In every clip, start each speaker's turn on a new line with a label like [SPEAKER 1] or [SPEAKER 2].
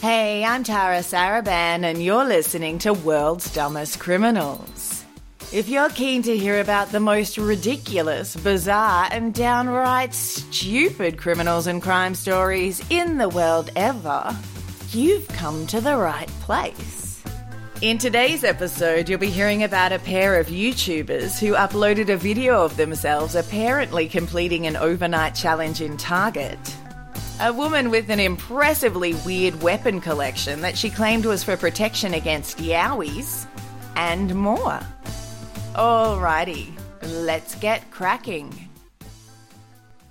[SPEAKER 1] Hey, I'm Tara Saraban, and you're listening to World's Dumbest Criminals. If you're keen to hear about the most ridiculous, bizarre, and downright stupid criminals and crime stories in the world ever, you've come to the right place. In today's episode, you'll be hearing about a pair of YouTubers who uploaded a video of themselves apparently completing an overnight challenge in Target. A woman with an impressively weird weapon collection that she claimed was for protection against yowies, and more. Alrighty, let's get cracking.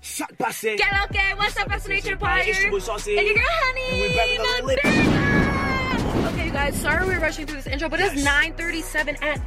[SPEAKER 2] Shut passé.
[SPEAKER 3] Get okay, what's up, Fascination Empire?
[SPEAKER 2] It's your boy Saucy.
[SPEAKER 3] And your girl Honey.
[SPEAKER 2] And we're back with another
[SPEAKER 3] my
[SPEAKER 2] lit-
[SPEAKER 3] bitch. Okay, you guys, sorry we're rushing through this intro, but it's 9:37 at.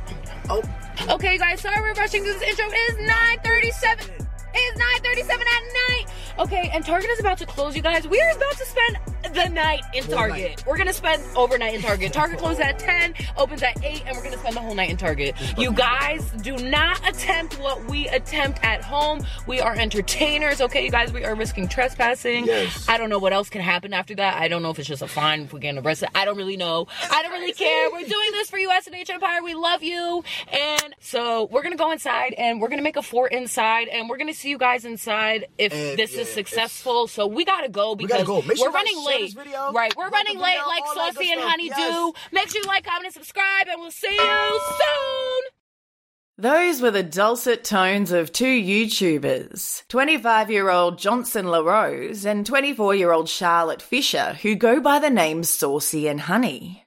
[SPEAKER 2] Oh,
[SPEAKER 3] Okay, guys, sorry we're rushing through this intro. It is 9:37. It is 9:37 at night. Okay, and Target is about to close, you guys. We are about to spend the night in
[SPEAKER 2] Whole
[SPEAKER 3] Target.
[SPEAKER 2] night.
[SPEAKER 3] We're gonna spend overnight in Target. Target closes at 10, opens at 8, and we're gonna spend the whole night in Target. You guys do not attempt what we attempt at home. We are entertainers, okay, you guys? We are risking trespassing.
[SPEAKER 2] Yes.
[SPEAKER 3] I don't know what else can happen after that. I don't know if it's just a fine if we get arrested. I don't really know. I don't really care. We're doing this for you, SNH Empire. We love you. And so we're gonna go inside and we're gonna make a fort inside and we're gonna see you guys inside if
[SPEAKER 2] And,
[SPEAKER 3] this
[SPEAKER 2] yeah,
[SPEAKER 3] is successful. So we gotta go
[SPEAKER 2] We
[SPEAKER 3] because
[SPEAKER 2] gotta go. Make
[SPEAKER 3] we're running
[SPEAKER 2] share
[SPEAKER 3] late. right, we're
[SPEAKER 2] like the
[SPEAKER 3] running late like Saucy and
[SPEAKER 2] stuff.
[SPEAKER 3] Honey
[SPEAKER 2] Yes.
[SPEAKER 3] do. Make sure you like, comment, and subscribe, and we'll see you soon.
[SPEAKER 1] Those were the dulcet tones of two YouTubers 25 year old Johnson LaRose and 24 year old Charlotte Fisher, who go by the names Saucy and Honey.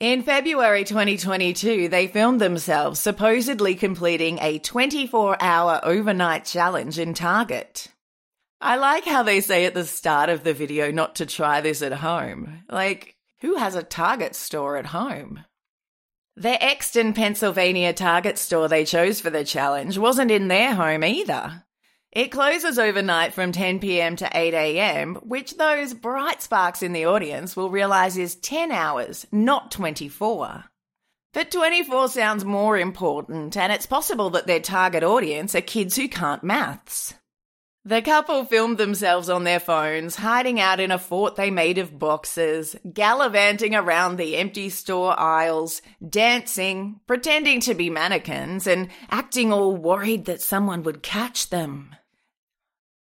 [SPEAKER 1] In February 2022, they filmed themselves supposedly completing a 24 hour overnight challenge in Target. I like how they say at the start of the video not to try this at home. Like, who has a Target store at home? Their Exton, Pennsylvania Target store they chose for the challenge wasn't in their home either. It closes overnight from 10 pm to 8 am, which those bright sparks in the audience will realize is 10 hours, not 24. But 24 sounds more important, and it's possible that their target audience are kids who can't maths. The couple filmed themselves on their phones, hiding out in a fort they made of boxes, gallivanting around the empty store aisles, dancing, pretending to be mannequins, and acting all worried that someone would catch them.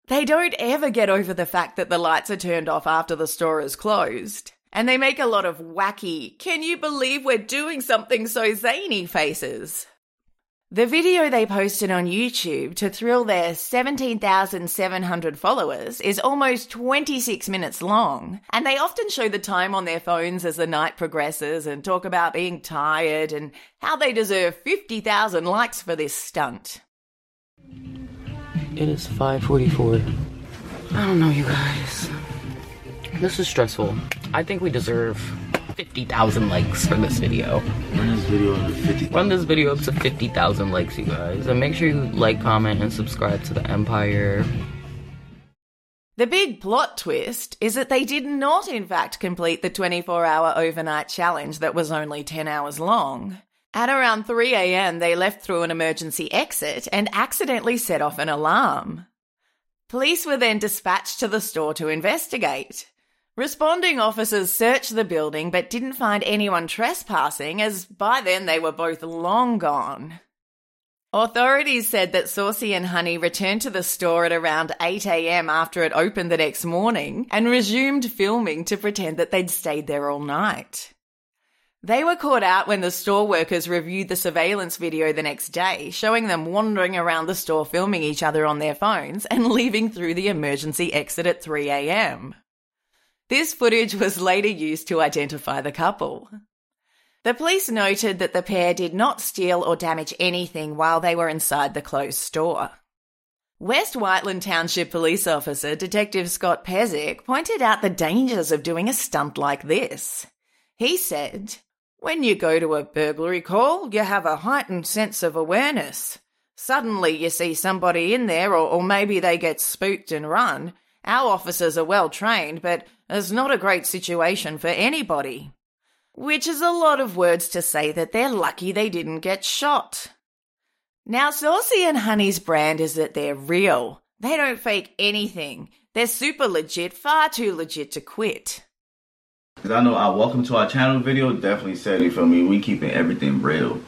[SPEAKER 1] They don't ever get over the fact that the lights are turned off after the store is closed. And they make a lot of wacky, can you believe we're doing something so zany faces. The video they posted on YouTube to thrill their 17,700 followers is almost 26 minutes long, and they often show the time on their phones as the night progresses and talk about being tired and how they deserve 50,000 likes for this stunt.
[SPEAKER 4] It is 5:44. I don't know, you guys. This is stressful. I think we deserve 50,000 likes for this video.
[SPEAKER 2] Run this video under 50.
[SPEAKER 4] Run this video up to 50,000 likes, you guys. And make sure you like, comment, and subscribe to the Empire.
[SPEAKER 1] The big plot twist is that they did not, in fact, complete the 24 hour overnight challenge that was only 10 hours long. At around 3 am, they left through an emergency exit and accidentally set off an alarm. Police were then dispatched to the store to investigate. Responding officers searched the building but didn't find anyone trespassing, as by then they were both long gone. Authorities said that Saucy and Honey returned to the store at around 8am after it opened the next morning and resumed filming to pretend that they'd stayed there all night. They were caught out when the store workers reviewed the surveillance video the next day, showing them wandering around the store filming each other on their phones and leaving through the emergency exit at 3am. This footage was later used to identify the couple. The police noted that the pair did not steal or damage anything while they were inside the closed store. West Whiteland Township Police Officer Detective Scott Pezick pointed out the dangers of doing a stunt like this. He said, When you go to a burglary call, you have a heightened sense of awareness. Suddenly you see somebody in there, or, or maybe they get spooked and run. Our officers are well trained, but it's not a great situation for anybody. Which is a lot of words to say that they're lucky they didn't get shot. Now, Saucy and Honey's brand is that they're real. They don't fake anything. They're super legit, far too legit to quit.
[SPEAKER 5] Cause I know our welcome to our channel video definitely said, you feel me, we keeping everything real.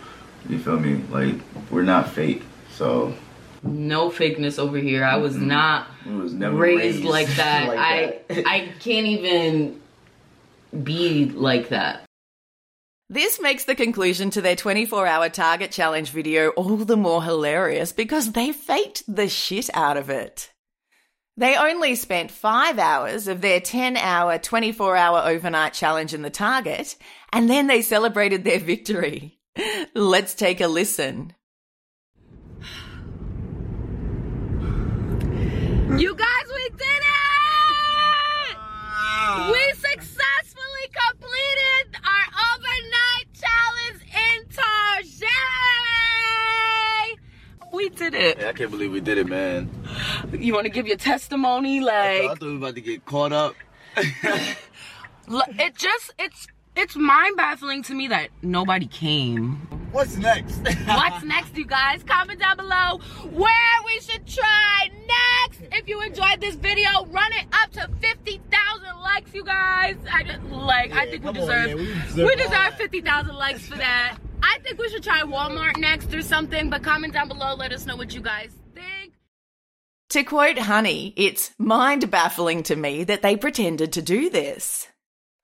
[SPEAKER 5] You feel me? Like we're not fake. So
[SPEAKER 4] No fakeness over here. I was not
[SPEAKER 5] was never
[SPEAKER 4] raised,
[SPEAKER 5] raised,
[SPEAKER 4] like that.
[SPEAKER 5] like
[SPEAKER 4] I
[SPEAKER 5] that.
[SPEAKER 4] I can't even be like that.
[SPEAKER 1] This makes the conclusion to their 24 hour Target Challenge video all the more hilarious because they faked the shit out of it. They only spent five hours of their 10 hour, 24 hour overnight challenge in the Target, and then they celebrated their victory. Let's take a listen.
[SPEAKER 3] You guys, we did it! We successfully completed our overnight challenge in Tarjay! We did it.
[SPEAKER 5] Yeah, I can't believe we did it, man.
[SPEAKER 3] You want to give your testimony?
[SPEAKER 5] Like, I
[SPEAKER 3] Like,
[SPEAKER 5] thought we were about to get caught up.
[SPEAKER 3] it just, it's, it's mind baffling to me that nobody came.
[SPEAKER 5] What's next?
[SPEAKER 3] What's next, you guys? Comment down below where we should try next. If you enjoyed this video, run it up to 50,000 likes, you guys. I just, like, I think we
[SPEAKER 5] come on,
[SPEAKER 3] deserve,
[SPEAKER 5] yeah, we
[SPEAKER 3] we
[SPEAKER 5] deserve
[SPEAKER 3] deserve,
[SPEAKER 5] all that.
[SPEAKER 3] 50,000 likes for that. I think we should try Walmart next or something, but comment down below, let us know what you guys think.
[SPEAKER 1] To quote Honey, it's mind baffling to me that they pretended to do this.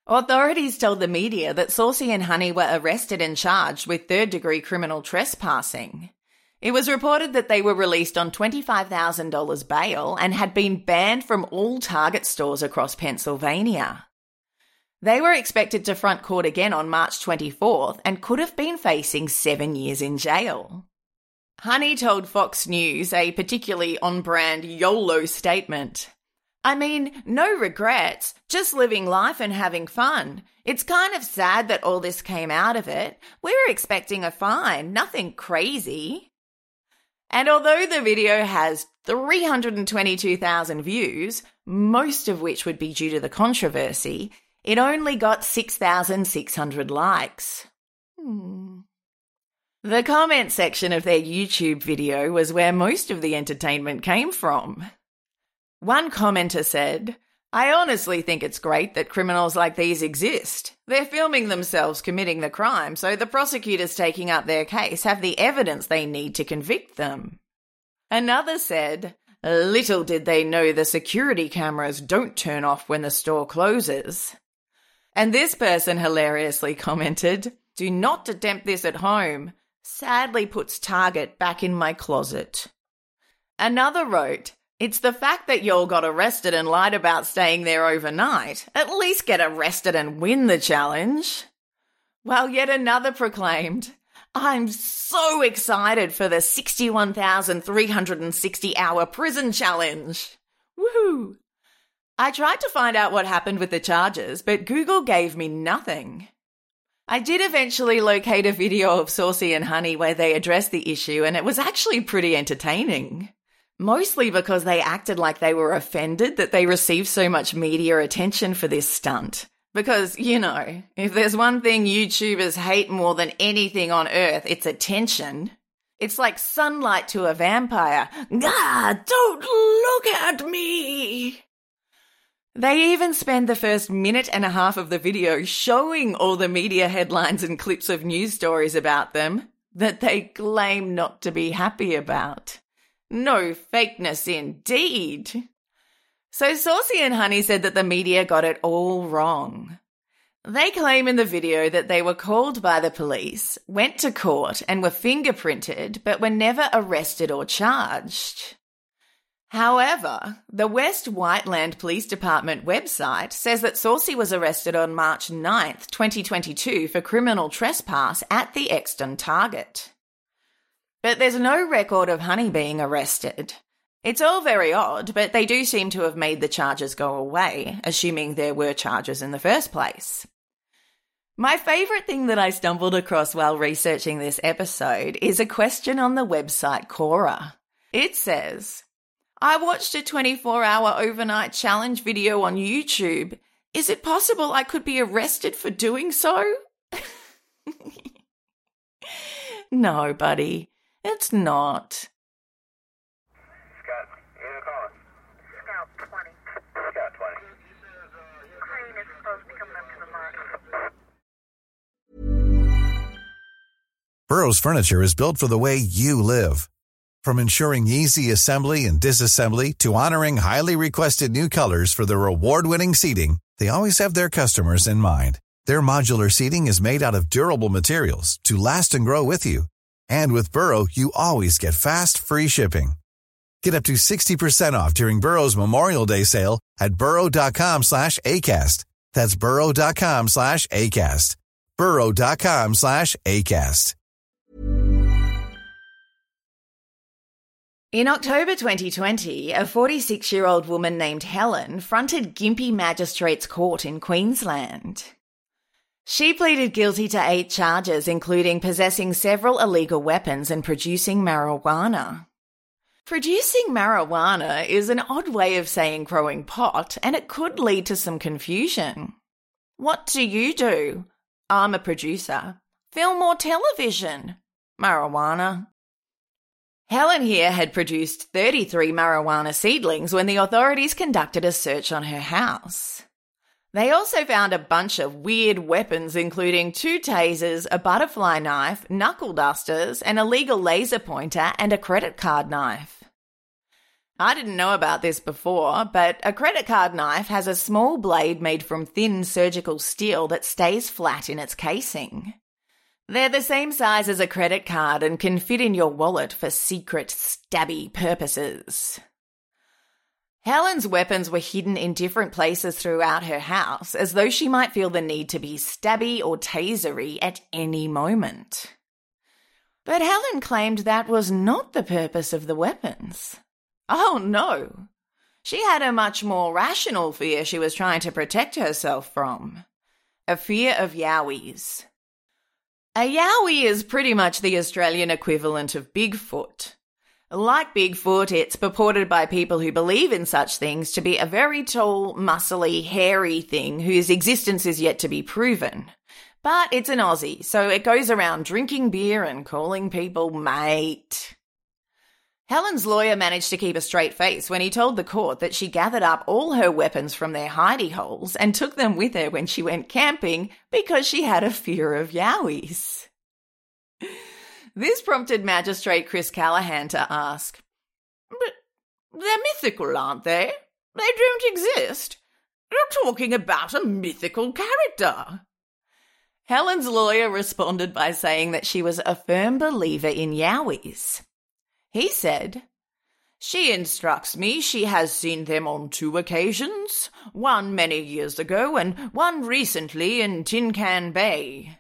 [SPEAKER 1] Authorities told the media that Saucy and Honey were arrested and charged with third degree criminal trespassing. It was reported that they were released on $25,000 bail and had been banned from all Target stores across Pennsylvania. They were expected to front court again on March 24th and could have been facing seven years in jail. Honey told Fox News a particularly on brand YOLO statement. I mean, no regrets, just living life and having fun. It's kind of sad that all this came out of it. We were expecting a fine, nothing crazy. And although the video has 322,000 views, most of which would be due to the controversy, it only got 6,600 likes. Hmm. The comment section of their YouTube video was where most of the entertainment came from. One commenter said, I honestly think it's great that criminals like these exist. They're filming themselves committing the crime, so the prosecutors taking up their case have the evidence they need to convict them. Another said, Little did they know the security cameras don't turn off when the store closes. And this person hilariously commented, Do not attempt this at home. Sadly puts Target back in my closet. Another wrote, It's the fact that y'all got arrested and lied about staying there overnight. At least get arrested and win the challenge. While yet another proclaimed, I'm so excited for the 61,360 hour prison challenge. Woohoo! I tried to find out what happened with the charges, but Google gave me nothing. I did eventually locate a video of Saucy and Honey where they addressed the issue, and it was actually pretty entertaining. Mostly because they acted like they were offended that they received so much media attention for this stunt. Because, you know, if there's one thing YouTubers hate more than anything on earth, it's attention. It's like sunlight to a vampire. Ah, don't look at me! They even spend the first minute and a half of the video showing all the media headlines and clips of news stories about them that they claim not to be happy about. No fakeness indeed. So Saucy and Honey said that the media got it all wrong. They claim in the video that they were called by the police, went to court, and were fingerprinted, but were never arrested or charged. However, the West Whiteland Police Department website says that Saucy was arrested on March 9th, 2022 for criminal trespass at the Exton Target. But there's no record of Honey being arrested. It's all very odd, but they do seem to have made the charges go away, assuming there were charges in the first place. My favourite thing that I stumbled across while researching this episode is a question on the website Quora. It says, I watched a 24 hour overnight challenge video on YouTube. Is it possible I could be arrested for doing so? no, buddy, it's not.
[SPEAKER 6] Scott, you calling?
[SPEAKER 7] Scout 20.
[SPEAKER 6] Scott 20.
[SPEAKER 7] Crane is supposed to be coming up to the mark.
[SPEAKER 8] Burrow's furniture is built for the way you live. From ensuring easy assembly and disassembly to honoring highly requested new colors for their award-winning seating, they always have their customers in mind. Their modular seating is made out of durable materials to last and grow with you. And with Burrow, you always get fast, free shipping. Get up to 60% off during Burrow's Memorial Day sale at burrow.com slash ACAST. That's burrow.com slash ACAST. burrow.com slash ACAST.
[SPEAKER 1] In October 2020, a 46 year old woman named Helen fronted Gympie Magistrates Court in Queensland. She pleaded guilty to eight charges, including possessing several illegal weapons and producing marijuana. Producing marijuana is an odd way of saying growing pot, and it could lead to some confusion. What do you do? I'm a producer. Film or television? Marijuana. Helen here had produced 33 marijuana seedlings when the authorities conducted a search on her house. They also found a bunch of weird weapons, including two tasers, a butterfly knife, knuckle dusters, an illegal laser pointer, and a credit card knife. I didn't know about this before, but a credit card knife has a small blade made from thin surgical steel that stays flat in its casing. They're the same size as a credit card and can fit in your wallet for secret stabby purposes. Helen's weapons were hidden in different places throughout her house, as though she might feel the need to be stabby or tasery at any moment. But Helen claimed that was not the purpose of the weapons. Oh no! She had a much more rational fear she was trying to protect herself from. A fear of yowies. A yowie is pretty much the Australian equivalent of Bigfoot. Like Bigfoot, it's purported by people who believe in such things to be a very tall, muscly, hairy thing whose existence is yet to be proven. But it's an Aussie, so it goes around drinking beer and calling people mate. Helen's lawyer managed to keep a straight face when he told the court that she gathered up all her weapons from their hidey holes and took them with her when she went camping because she had a fear of yowies. This prompted Magistrate Chris Callaghan to ask, But they're mythical, aren't they? They don't exist. You're talking about a mythical character. Helen's lawyer responded by saying that she was a firm believer in yowies. He said, She instructs me she has seen them on two occasions, one many years ago and one recently in Tin Can Bay.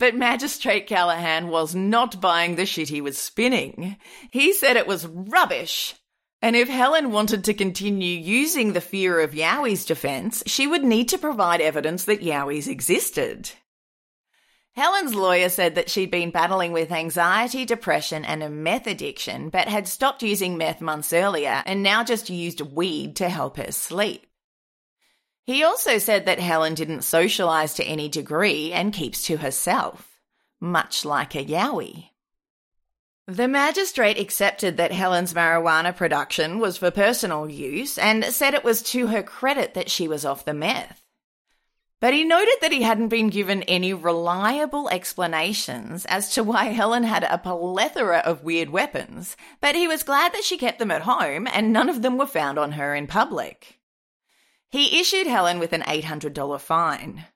[SPEAKER 1] But Magistrate Callaghan was not buying the shit he was spinning. He said it was rubbish. And if Helen wanted to continue using the fear of Yowie's defense, she would need to provide evidence that Yowies existed. Helen's lawyer said that she'd been battling with anxiety, depression, and a meth addiction, but had stopped using meth months earlier and now just used weed to help her sleep. He also said that Helen didn't socialize to any degree and keeps to herself, much like a Yowie. The magistrate accepted that Helen's marijuana production was for personal use and said it was to her credit that she was off the meth. But he noted that he hadn't been given any reliable explanations as to why Helen had a plethora of weird weapons, but he was glad that she kept them at home and none of them were found on her in public. He issued Helen with an $800 fine.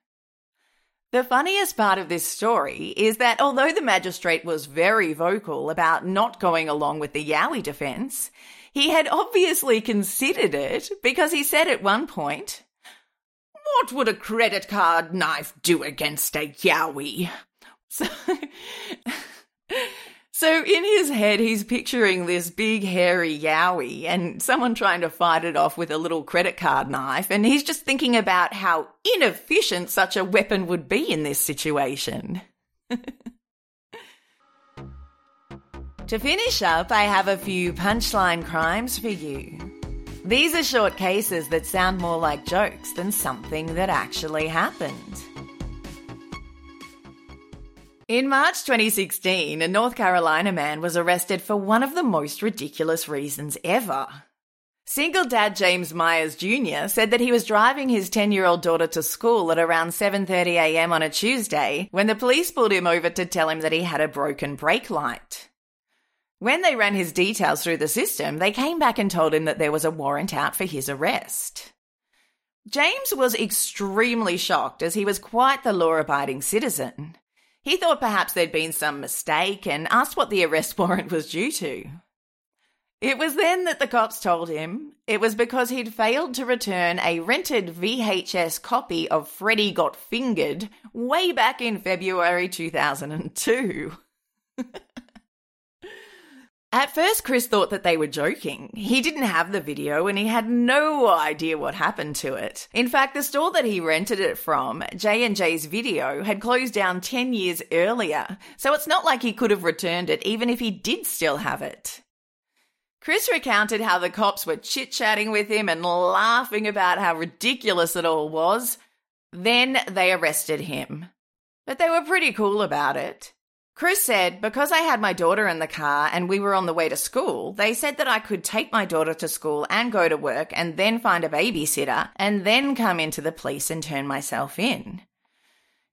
[SPEAKER 1] The funniest part of this story is that although the magistrate was very vocal about not going along with the Yowie defense, He had obviously considered it because he said at one point, What would a credit card knife do against a yowie? So, so in his head, he's picturing this big hairy yowie and someone trying to fight it off with a little credit card knife. And he's just thinking about how inefficient such a weapon would be in this situation. to finish up, I have a few punchline crimes for you. These are short cases that sound more like jokes than something that actually happened. In March 2016, a North Carolina man was arrested for one of the most ridiculous reasons ever. Single dad James Myers Jr. said that he was driving his 10-year-old daughter to school at around 7:30 a.m. on a Tuesday when the police pulled him over to tell him that he had a broken brake light. When they ran his details through the system, they came back and told him that there was a warrant out for his arrest. James was extremely shocked as he was quite the law-abiding citizen. He thought perhaps there'd been some mistake and asked what the arrest warrant was due to. It was then that the cops told him it was because he'd failed to return a rented VHS copy of Freddy Got Fingered way back in February 2002. At first, Chris thought that they were joking. He didn't have the video and he had no idea what happened to it. In fact, the store that he rented it from, J&J's Video, had closed down 10 years earlier, so it's not like he could have returned it even if he did still have it. Chris recounted how the cops were chit-chatting with him and laughing about how ridiculous it all was. Then they arrested him. But they were pretty cool about it. Chris said, because I had my daughter in the car and we were on the way to school, they said that I could take my daughter to school and go to work and then find a babysitter and then come into the police and turn myself in.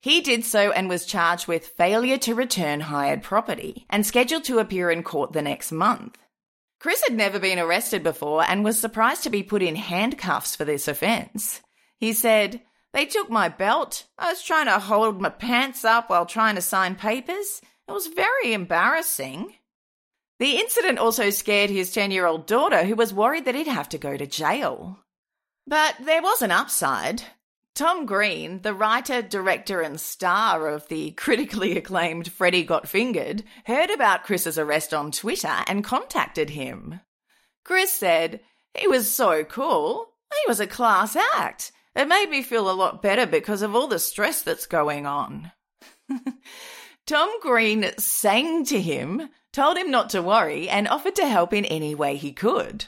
[SPEAKER 1] He did so and was charged with failure to return hired property and scheduled to appear in court the next month. Chris had never been arrested before and was surprised to be put in handcuffs for this offence. He said, They took my belt. I was trying to hold my pants up while trying to sign papers. It was very embarrassing. The incident also scared his 10 year old daughter, who was worried that he'd have to go to jail. But there was an upside. Tom Green, the writer, director, and star of the critically acclaimed Freddy Got Fingered, heard about Chris's arrest on Twitter and contacted him. Chris said, He was so cool. He was a class act. It made me feel a lot better because of all the stress that's going on. Tom Green sang to him, told him not to worry, and offered to help in any way he could.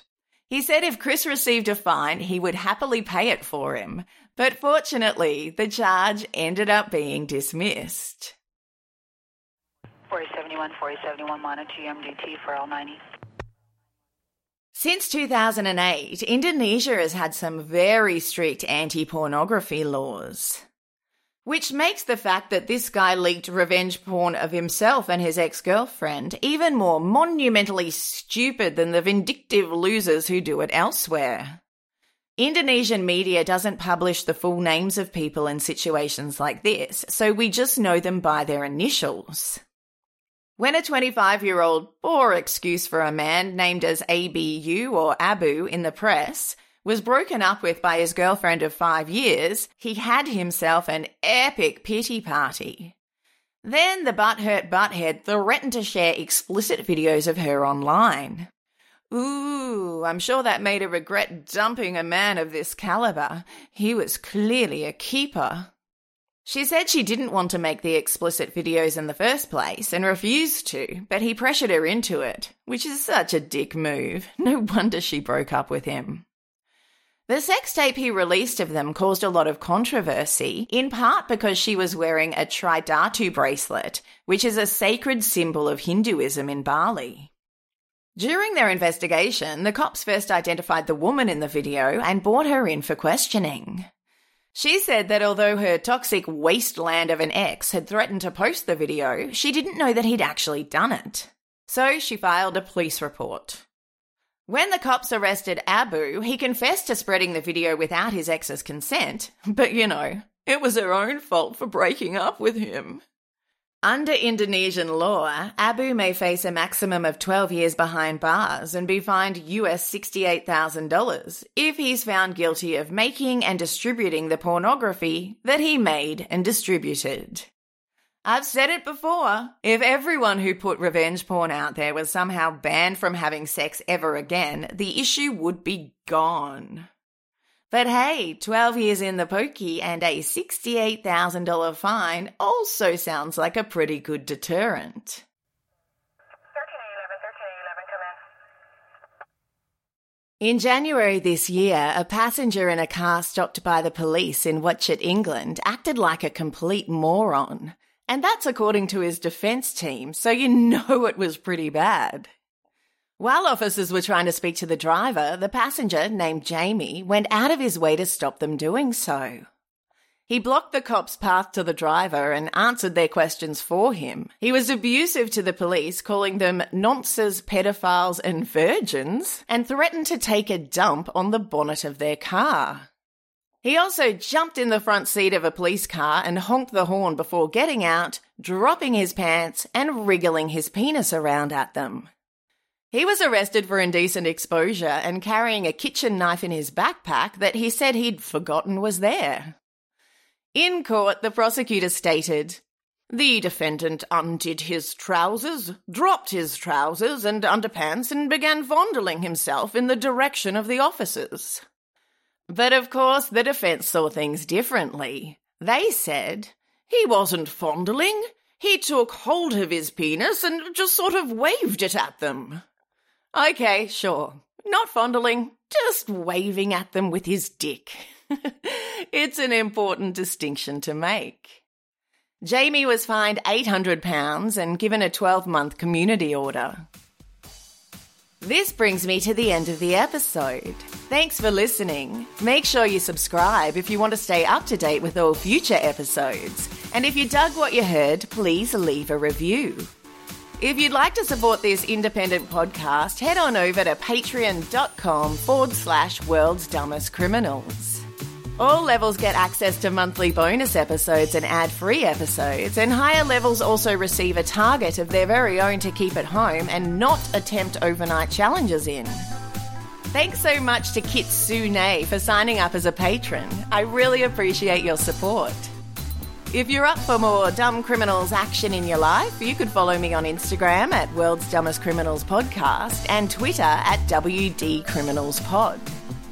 [SPEAKER 1] He said if Chris received a fine, he would happily pay it for him, but fortunately, the charge ended up being dismissed.
[SPEAKER 9] 4071, 4071, monitor MDT for L90.
[SPEAKER 1] Since 2008, Indonesia has had some very strict anti pornography laws. Which makes the fact that this guy leaked revenge porn of himself and his ex girlfriend even more monumentally stupid than the vindictive losers who do it elsewhere. Indonesian media doesn't publish the full names of people in situations like this, so we just know them by their initials. When a 25 year old bore excuse for a man named as ABU or Abu in the press was broken up with by his girlfriend of five years, he had himself an epic pity party. Then the butthurt butthead threatened to share explicit videos of her online. Ooh, I'm sure that made her regret dumping a man of this caliber. He was clearly a keeper. She said she didn't want to make the explicit videos in the first place and refused to, but he pressured her into it, which is such a dick move. No wonder she broke up with him. The sex tape he released of them caused a lot of controversy, in part because she was wearing a Tridatu bracelet, which is a sacred symbol of Hinduism in Bali. During their investigation, the cops first identified the woman in the video and brought her in for questioning. She said that although her toxic wasteland of an ex had threatened to post the video, she didn't know that he'd actually done it. So she filed a police report. When the cops arrested Abu, he confessed to spreading the video without his ex's consent, but you know, it was her own fault for breaking up with him. Under Indonesian law, Abu may face a maximum of 12 years behind bars and be fined US $68,000 if he's found guilty of making and distributing the pornography that he made and distributed. I've said it before. If everyone who put revenge porn out there was somehow banned from having sex ever again, the issue would be gone. But hey, 12 years in the pokey and a $68,000 fine also sounds like a pretty good deterrent. In January this year, a passenger in a car stopped by the police in Watchet, England, acted like a complete moron. And that's according to his defense team, so you know it was pretty bad. While officers were trying to speak to the driver, the passenger, named Jamie, went out of his way to stop them doing so. He blocked the cops' path to the driver and answered their questions for him. He was abusive to the police, calling them nonces, pedophiles, and virgins, and threatened to take a dump on the bonnet of their car. He also jumped in the front seat of a police car and honked the horn before getting out, dropping his pants, and wriggling his penis around at them. He was arrested for indecent exposure and carrying a kitchen knife in his backpack that he said he'd forgotten was there. In court, the prosecutor stated, the defendant undid his trousers, dropped his trousers and underpants, and began fondling himself in the direction of the officers. But of course, the defense saw things differently. They said he wasn't fondling, he took hold of his penis and just sort of waved it at them. Okay, sure. Not fondling, just waving at them with his dick. it's an important distinction to make. Jamie was fined £800 and given a 12 month community order. This brings me to the end of the episode. Thanks for listening. Make sure you subscribe if you want to stay up to date with all future episodes. And if you dug what you heard, please leave a review. If you'd like to support this independent podcast, head on over to patreon.com forward slash world's dumbest criminals. All levels get access to monthly bonus episodes and ad free episodes, and higher levels also receive a target of their very own to keep at home and not attempt overnight challenges in. Thanks so much to Kit Kitsune for signing up as a patron. I really appreciate your support. If you're up for more dumb criminals action in your life, you could follow me on Instagram at World's Dumbest Criminals Podcast and Twitter at WD Criminals Pod.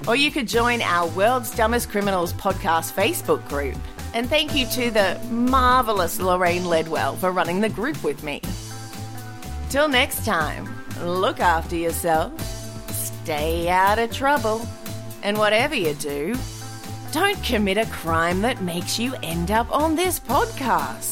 [SPEAKER 1] Or you could join our World's Dumbest Criminals podcast Facebook group. And thank you to the marvellous Lorraine Ledwell for running the group with me. Till next time, look after yourself, stay out of trouble, and whatever you do, don't commit a crime that makes you end up on this podcast.